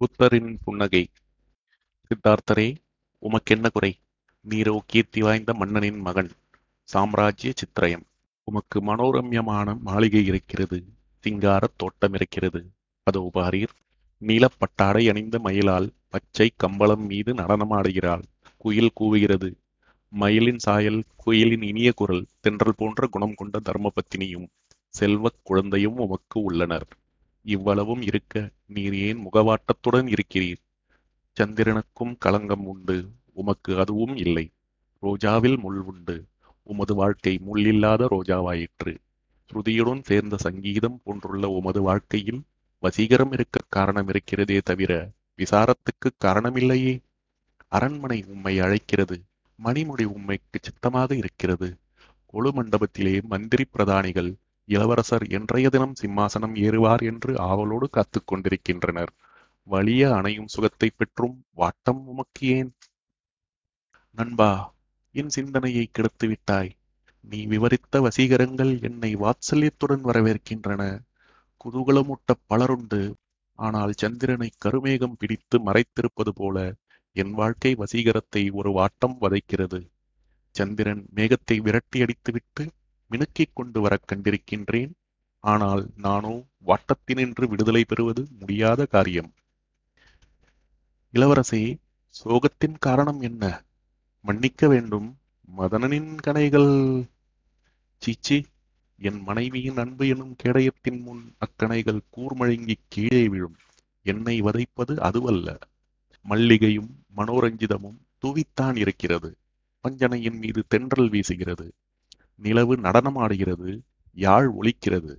புத்தரின் புன்னகை. சித்தார்த்தரே உமக்கென்ன குறை? நீரோ கீர்த்தி வாய்ந்த மன்னனின் மகன். சாம்ராஜ்ய சித்திரயம். உமக்கு மனோரம்யமான மாளிகை இருக்கிறது. சிங்காரத் தோட்டம் இருக்கிறது. அதோ பாரீர் நீலப்பட்டாடை அணிந்த மயிலால் பச்சை கம்பளம் மீது நடனமாடுகிறாள். குயில் கூவுகிறது. மயிலின் சாயல் குயிலின் இனிய குரல் தென்றல் போன்ற குணம் கொண்ட தர்மபத்தினியும் செல்வக் குழந்தையும் உமக்கு உள்ளனர். இவ்வளவும் இருக்க நீர் ஏன் முகவாட்டத்துடன் இருக்கிறீர்? சந்திரனுக்கும் களங்கம் உண்டு உமக்கு அதுவும் இல்லை. ரோஜாவில் முள் உண்டு உமது வாழ்க்கை முள்ளில்லாத ரோஜாவாயிற்று. ஸ்ருதியுடன் சேர்ந்த சங்கீதம் போன்றுள்ள உமது வாழ்க்கையில் வசீகரம் இருக்க காரணம் இருக்கிறதே தவிர விசாரத்துக்கு காரணமில்லையே. அரண்மனை உம்மை அழைக்கிறது மணிமுடி உண்மைக்கு சித்தமாக இருக்கிறது. கொழு மண்டபத்திலே மந்திரி பிரதானிகள் இளவரசர் என்றைய தினம் சிம்மாசனம் ஏறுவார் என்று ஆவலோடு காத்துக் கொண்டிருக்கின்றனர். வலிய அணையும் சுகத்தை பெற்றும் வாட்டம் உமக்கு ஏன்? நண்பா என் சிந்தனையை கெடுத்து விட்டாய். நீ விவரித்த வசீகரங்கள் என்னை வாத்சல்யத்துடன் வரவேற்கின்றன. குதூகலமூட்ட பலருண்டு. ஆனால் சந்திரனை கருமேகம் பிடித்து மறைத்திருப்பது போல என் வாழ்க்கை வசீகரத்தை ஒரு வாட்டம் வதைக்கிறது. சந்திரன் மேகத்தை விரட்டி அடித்துவிட்டு மினுக்கிக் கொண்டு வரக் கண்டிருக்கின்றேன். ஆனால் நானோ வாட்டத்தினின்று விடுதலை பெறுவது முடியாத காரியம். இளவரசே சோகத்தின் காரணம் என்ன? மன்னிக்க வேண்டும் மதனனின் கணைகள். சீச்சி என் மனைவியின் அன்பு எனும் கேடயத்தின் முன் அக்கணைகள் கூர்மழுங்கி கீழே விழும். என்னை வதைப்பது அதுவல்ல. மல்லிகையும் மனோரஞ்சிதமும் தூவித்தான் இருக்கிறது. பஞ்சனையின் மீது தென்றல் வீசுகிறது. நிலவு நடனமாடுகிறது யாழ் ஒலிக்கிறது.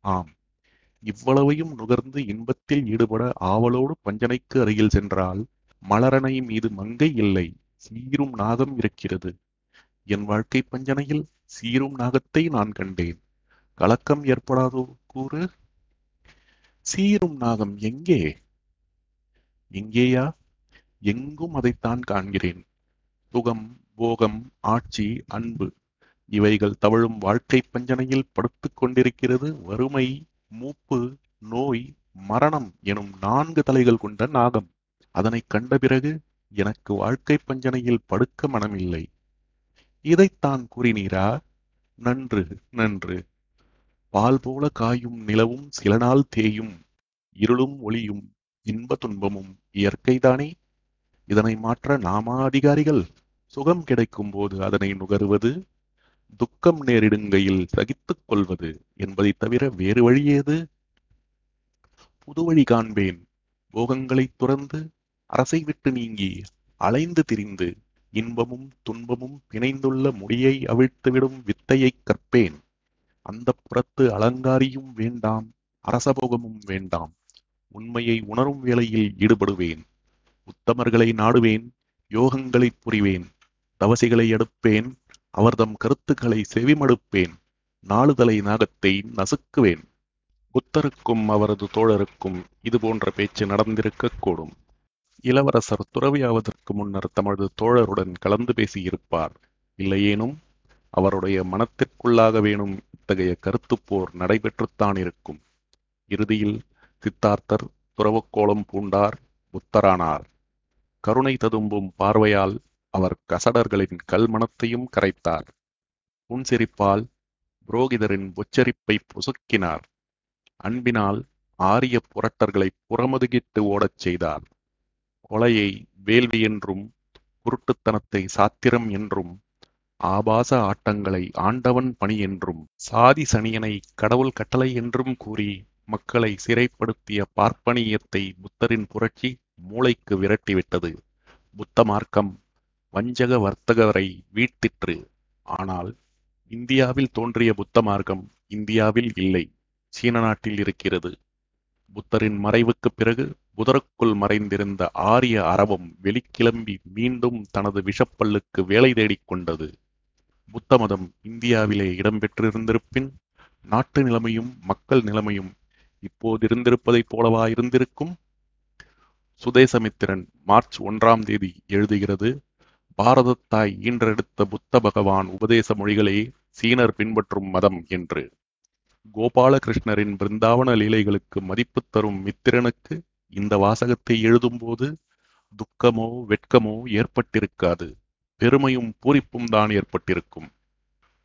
ஆம். இவ்வளவையும் நுகர்ந்து இன்பத்தில் ஈடுபட ஆவலோடு பஞ்சனைக்கு அருகில் சென்றால் மலரணை மீது மங்கை இல்லை சீரும் நாகம் இருக்கிறது. என் வாழ்க்கை பஞ்சனையில் சீரும் நாகத்தை நான் கண்டேன். கலக்கம் ஏற்படாதோ? கூறு. சீரும் நாகம் எங்கே? எங்கேயா? எங்கும் அதைத்தான் காண்கிறேன். சுகம் போகம் ஆட்சி அன்பு. இவைகள் தவழும் வாழ்க்கை பஞ்சனையில் படுத்து கொண்டிருக்கிறது. வறுமை மூப்பு நோய் மரணம் எனும் நான்கு தலைகள் கொண்ட நாகம். அதனை கண்ட பிறகு எனக்கு வாழ்க்கை பஞ்சனையில் படுக்க மனமில்லை. இதைத்தான் கூறினீரா? நன்று நன்று. பால் போல காயும் நிலவும் சில நாள் தேயும். இருளும் ஒளியும் இன்ப துன்பமும் இயற்கைதானே இதனை மாற்ற நாமா அதிகாரிகள் சுகம் கிடைக்கும் போது அதனை நுகர்வது துக்கம் நேரிடுங்கையில் சகித்துக் கொள்வது என்பதை தவிர வேறு வழியேது? புது வழி காண்பேன். போகங்களை துறந்து அரசை விட்டு நீங்கி அலைந்து திரிந்து இன்பமும் துன்பமும் பிணைந்துள்ள முடியை அவிழ்த்துவிடும் வித்தையைக் கற்பேன். அந்த புறத்து அலங்காரியும் வேண்டாம் அரசபோகமும் வேண்டாம். உண்மையை உணரும் வேளையில் ஈடுபடுவேன். உத்தமர்களை நாடுவேன் யோகங்களை புரிவேன். தவசிகளை எடுப்பேன் அவர்தம் கருத்துக்களை செவிமடுப்பேன். நாளுதலை நாகத்தை நசுக்குவேன். புத்தருக்கும் அவரது தோழருக்கும் இது போன்ற பேச்சு நடந்திருக்கக்கூடும் இளவரசர் துறவியாவதற்கு முன்னர் தமது தோழருடன் கலந்து பேசியிருப்பார். இல்லையேனும் அவருடைய மனத்திற்குள்ளாக வேணும் இத்தகைய கருத்துப்போர் நடைபெற்றுத்தான் இருக்கும். இறுதியில் சித்தார்த்தர் துறவக்கோலம் பூண்டார் புத்தரானார். கருணை ததும்பும் பார்வையால் அவர் கசடர்களின் கல்மணத்தையும் கரைத்தார். புன்சிரிப்பால் புரோகிதரின் உச்சரிப்பை பொசுக்கினார். அன்பினால் ஆரிய புரட்டர்களை புறமுதுகிட்டு ஓடச் செய்தார். கொலையை வேள்வி என்றும் குருட்டுத்தனத்தை சாத்திரம் என்றும் ஆபாச ஆட்டங்களை ஆண்டவன் பணி என்றும் சாதி சனியனை கடவுள் கட்டளை என்றும் கூறி மக்களை சிறைப்படுத்திய பார்ப்பனியத்தை புத்தரின் புரட்சி மூளைக்கு விரட்டிவிட்டது. புத்த மார்க்கம் வஞ்சக வர்த்தகரை வீட்டிற்று. ஆனால் இந்தியாவில் தோன்றிய புத்த மார்க்கம் இந்தியாவில் இல்லை சீன நாட்டில் இருக்கிறது. புத்தரின் மறைவுக்குப் பிறகு புதருக்குள் மறைந்திருந்த ஆரிய அறவம் வெளிக்கிளம்பி மீண்டும் தனது விஷப்பல்லுக்கு வேலை தேடிக் கொண்டது. புத்த மதம் இந்தியாவிலே இடம்பெற்றிருந்திருப்பின் நாட்டு நிலைமையும் மக்கள் நிலைமையும் இப்போதிருந்திருப்பதைப் போலவா இருந்திருக்கும்? சுதேசமித்திரன் மார்ச் ஒன்றாம் தேதி எழுதுகிறது பாரதத்தாய் ஈன்றெடுத்த புத்த பகவான் உபதேச மொழிகளே சீனர் பின்பற்றும் மதம் என்று. கோபாலகிருஷ்ணரின் பிருந்தாவன லீலைகளுக்கு மதிப்பு தரும் மித்திரனுக்கு இந்த வாசகத்தை எழுதும்போது துக்கமோ வெட்கமோ ஏற்பட்டிருக்காது. பெருமையும் பூரிப்பும் தான் ஏற்பட்டிருக்கும்.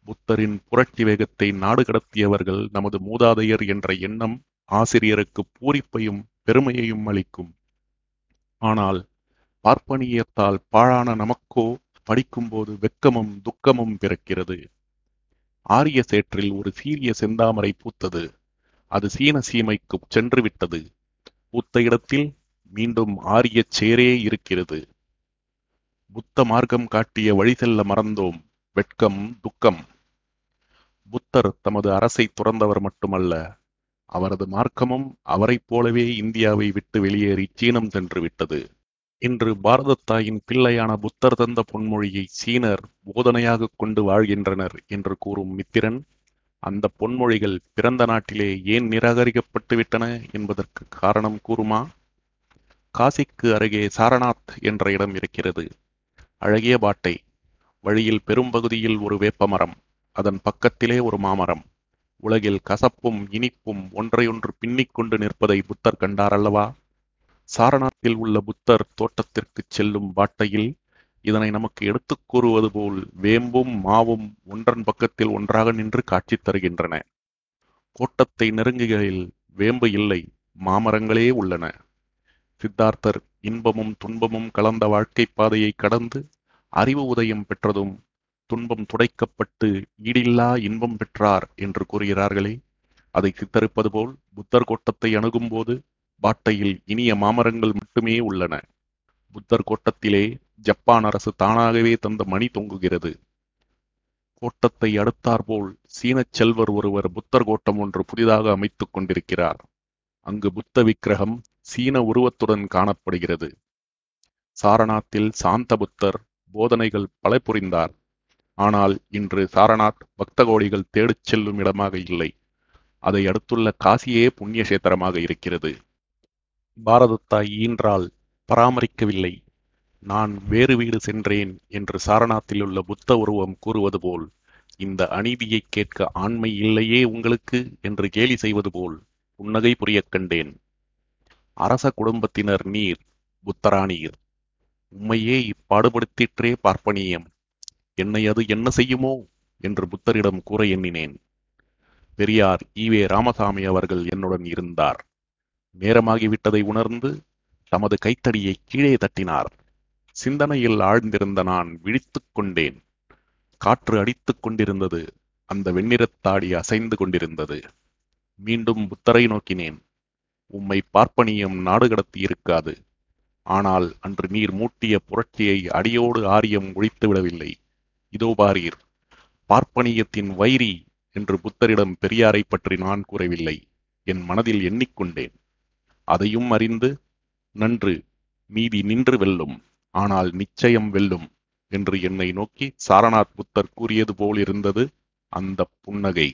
புத்தரின் புரட்சி வேகத்தை நாடு கடத்தியவர்கள் நமது மூதாதையர் என்ற எண்ணம் ஆசிரியருக்கு பூரிப்பையும் பெருமையையும் அளிக்கும். ஆனால் பார்ப்பனியத்தால் பாழான நமக்கோ படிக்கும்போது வெட்கமும் துக்கமும் பிறக்கிறது. ஆரிய சேற்றில் ஒரு சீரிய செந்தாமரை பூத்தது. அது சீன சீமைக்கு சென்று விட்டது பூத்த இடத்தில் மீண்டும் ஆரிய சேரே இருக்கிறது. புத்த மார்க்கம் காட்டிய வழி செல்ல மறந்தோம். வெட்கம் துக்கம். புத்தர் தமது அரசை துறந்தவர் மட்டுமல்ல அவரது மார்க்கமும் அவரைப் போலவே இந்தியாவை விட்டு வெளியேறி சீனம் சென்று விட்டது இன்று பாரதத்தாயின் பிள்ளையான புத்தர் தந்த பொன்மொழியை சீனர் போதனையாக கொண்டு வாழ்கின்றனர் என்று கூறும் மித்திரன் அந்த பொன்மொழிகள் பிறந்த நாட்டிலே ஏன் நிராகரிக்கப்பட்டுவிட்டன என்பதற்கு காரணம் கூறுமா? காசிக்கு அருகே சாரநாத் என்ற இடம் இருக்கிறது. அழகிய பாட்டை. வழியில் பெரும்பகுதியில் ஒரு வேப்பமரம். அதன் பக்கத்திலே ஒரு மாமரம். உலகில் கசப்பும் இனிப்பும் ஒன்றையொன்று பின்னிக் கொண்டு நிற்பதை புத்தர் கண்டாரல்லவா சாரநாத்தில் உள்ள புத்தர் தோட்டத்திற்கு செல்லும் பாட்டையில் இதனை நமக்கு எடுத்துக் கூறுவது போல் வேம்பும் மாவும் ஒன்றன் பக்கத்தில் ஒன்றாக நின்று காட்சி தருகின்றன. கோட்டத்தை நெருங்குகையில் வேம்பு இல்லை மாமரங்களே உள்ளன. சித்தார்த்தர் இன்பமும் துன்பமும் கலந்த வாழ்க்கை பாதையை கடந்து அறிவு உதயம் பெற்றதும் துன்பம் துடைக்கப்பட்டு ஈடில்லா இன்பம் பெற்றார் என்று கூறுகிறார்களே அதை சித்தரிப்பது போல் புத்தர் கோட்டத்தை அணுகும்போது பாட்டையில் இனிய மாமரங்கள் மட்டுமே உள்ளன. புத்தர் கோட்டத்திலே ஜப்பான் அரசு தானாகவே தந்த மணி தொங்குகிறது. கோட்டத்தை அடுத்தாற்போல் சீனச் செல்வர் ஒருவர் புத்தர் கோட்டம் ஒன்று புதிதாக அமைத்துக் கொண்டிருக்கிறார். அங்கு புத்த விக்கிரகம் சீன உருவத்துடன் காணப்படுகிறது. சாரநாத்தில் சாந்த புத்தர் போதனைகள் பல புரிந்தார். ஆனால் இன்று சாரநாத் பக்த கோடிகள் தேடிச் செல்லும் இடமாக இல்லை. அதை அடுத்துள்ள காசியே புண்ணிய கஷேத்திரமாக இருக்கிறது. பாரதத்தாய் ஈன்றால் பராமரிக்கவில்லை. நான் வேறு வீடு சென்றேன் என்று சாரநாத்தில் உள்ள புத்த உருவம் கூறுவது போல் இந்த அநீதியை கேட்க ஆண்மை இல்லையே உங்களுக்கு என்று கேலி செய்வது போல் புன்னகை புரியக் கண்டேன். அரச குடும்பத்தினர் நீர் புத்தராணியர் உம்மையே இப்பாடுபடுத்திற்றே பார்ப்பனியம். என்னை அது என்ன செய்யுமோ என்று புத்தரிடம் கூற எண்ணினேன். பெரியார் ஈவே ராமசாமி அவர்கள் என்னுடன் இருந்தார். நேரமாகிவிட்டதை உணர்ந்து தமது கைத்தடியை கீழே தட்டினார். சிந்தனையில் ஆழ்ந்திருந்த நான் விழித்துக் கொண்டேன். காற்று அடித்துக் கொண்டிருந்தது. அந்த வெண்ணிறத்தாடி அசைந்து கொண்டிருந்தது. மீண்டும் புத்தரை நோக்கினேன். உம்மை பார்ப்பனியம் நாடு கடத்தி இருக்காது. ஆனால் அன்று நீர் மூட்டிய புரட்சியை அடியோடு ஆரியம் ஒழித்து விடவில்லை. இதோ பாரீர் பார்ப்பனியத்தின் வைரி என்று புத்தரிடம் பெரியாரை பற்றி நான் கூறவில்லை. என் மனதில் எண்ணிக்கொண்டேன். அதையும் அறிந்து நன்று நீதி நின்று வெல்லும் ஆனால் நிச்சயம் வெல்லும் என்று என்னை நோக்கி சாரநாத் புத்தர் கூறியது போல் இருந்தது. அந்த புன்னகை